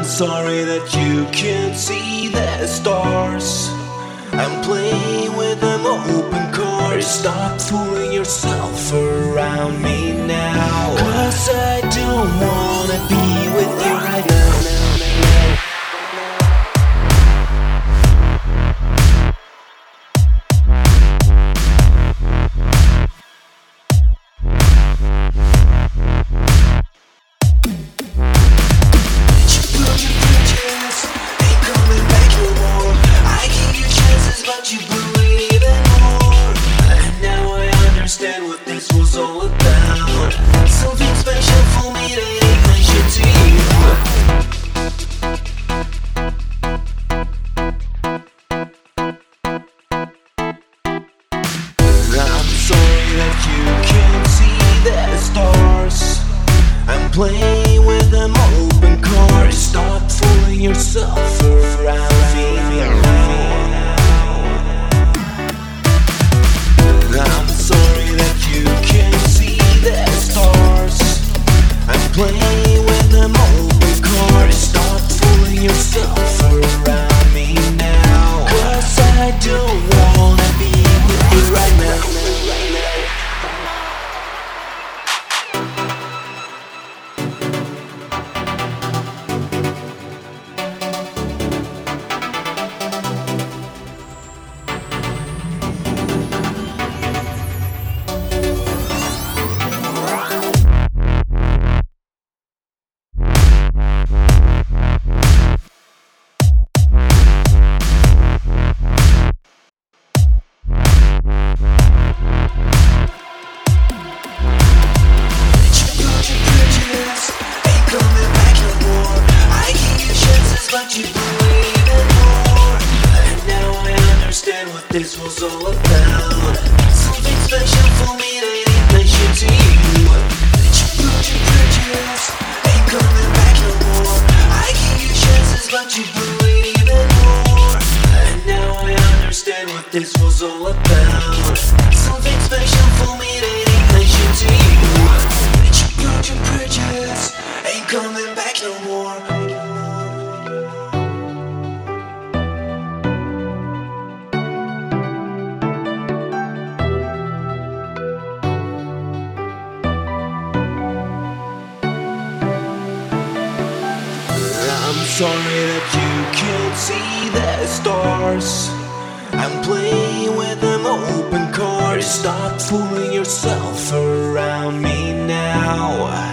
I'm sorry that you can't see the stars. I'm playing with an open card. Stop fooling yourself around me now. Cause I don't wanna I'm with an open card. Stop fooling yourself but you blew it more. And now I understand what this was all about. Something special for me that to you. You put your. Ain't coming back no more. I you chances, but you more. And now I understand what this was all about. Sorry that you can't see the stars. I'm playing with an open card. Stop fooling yourself around me now.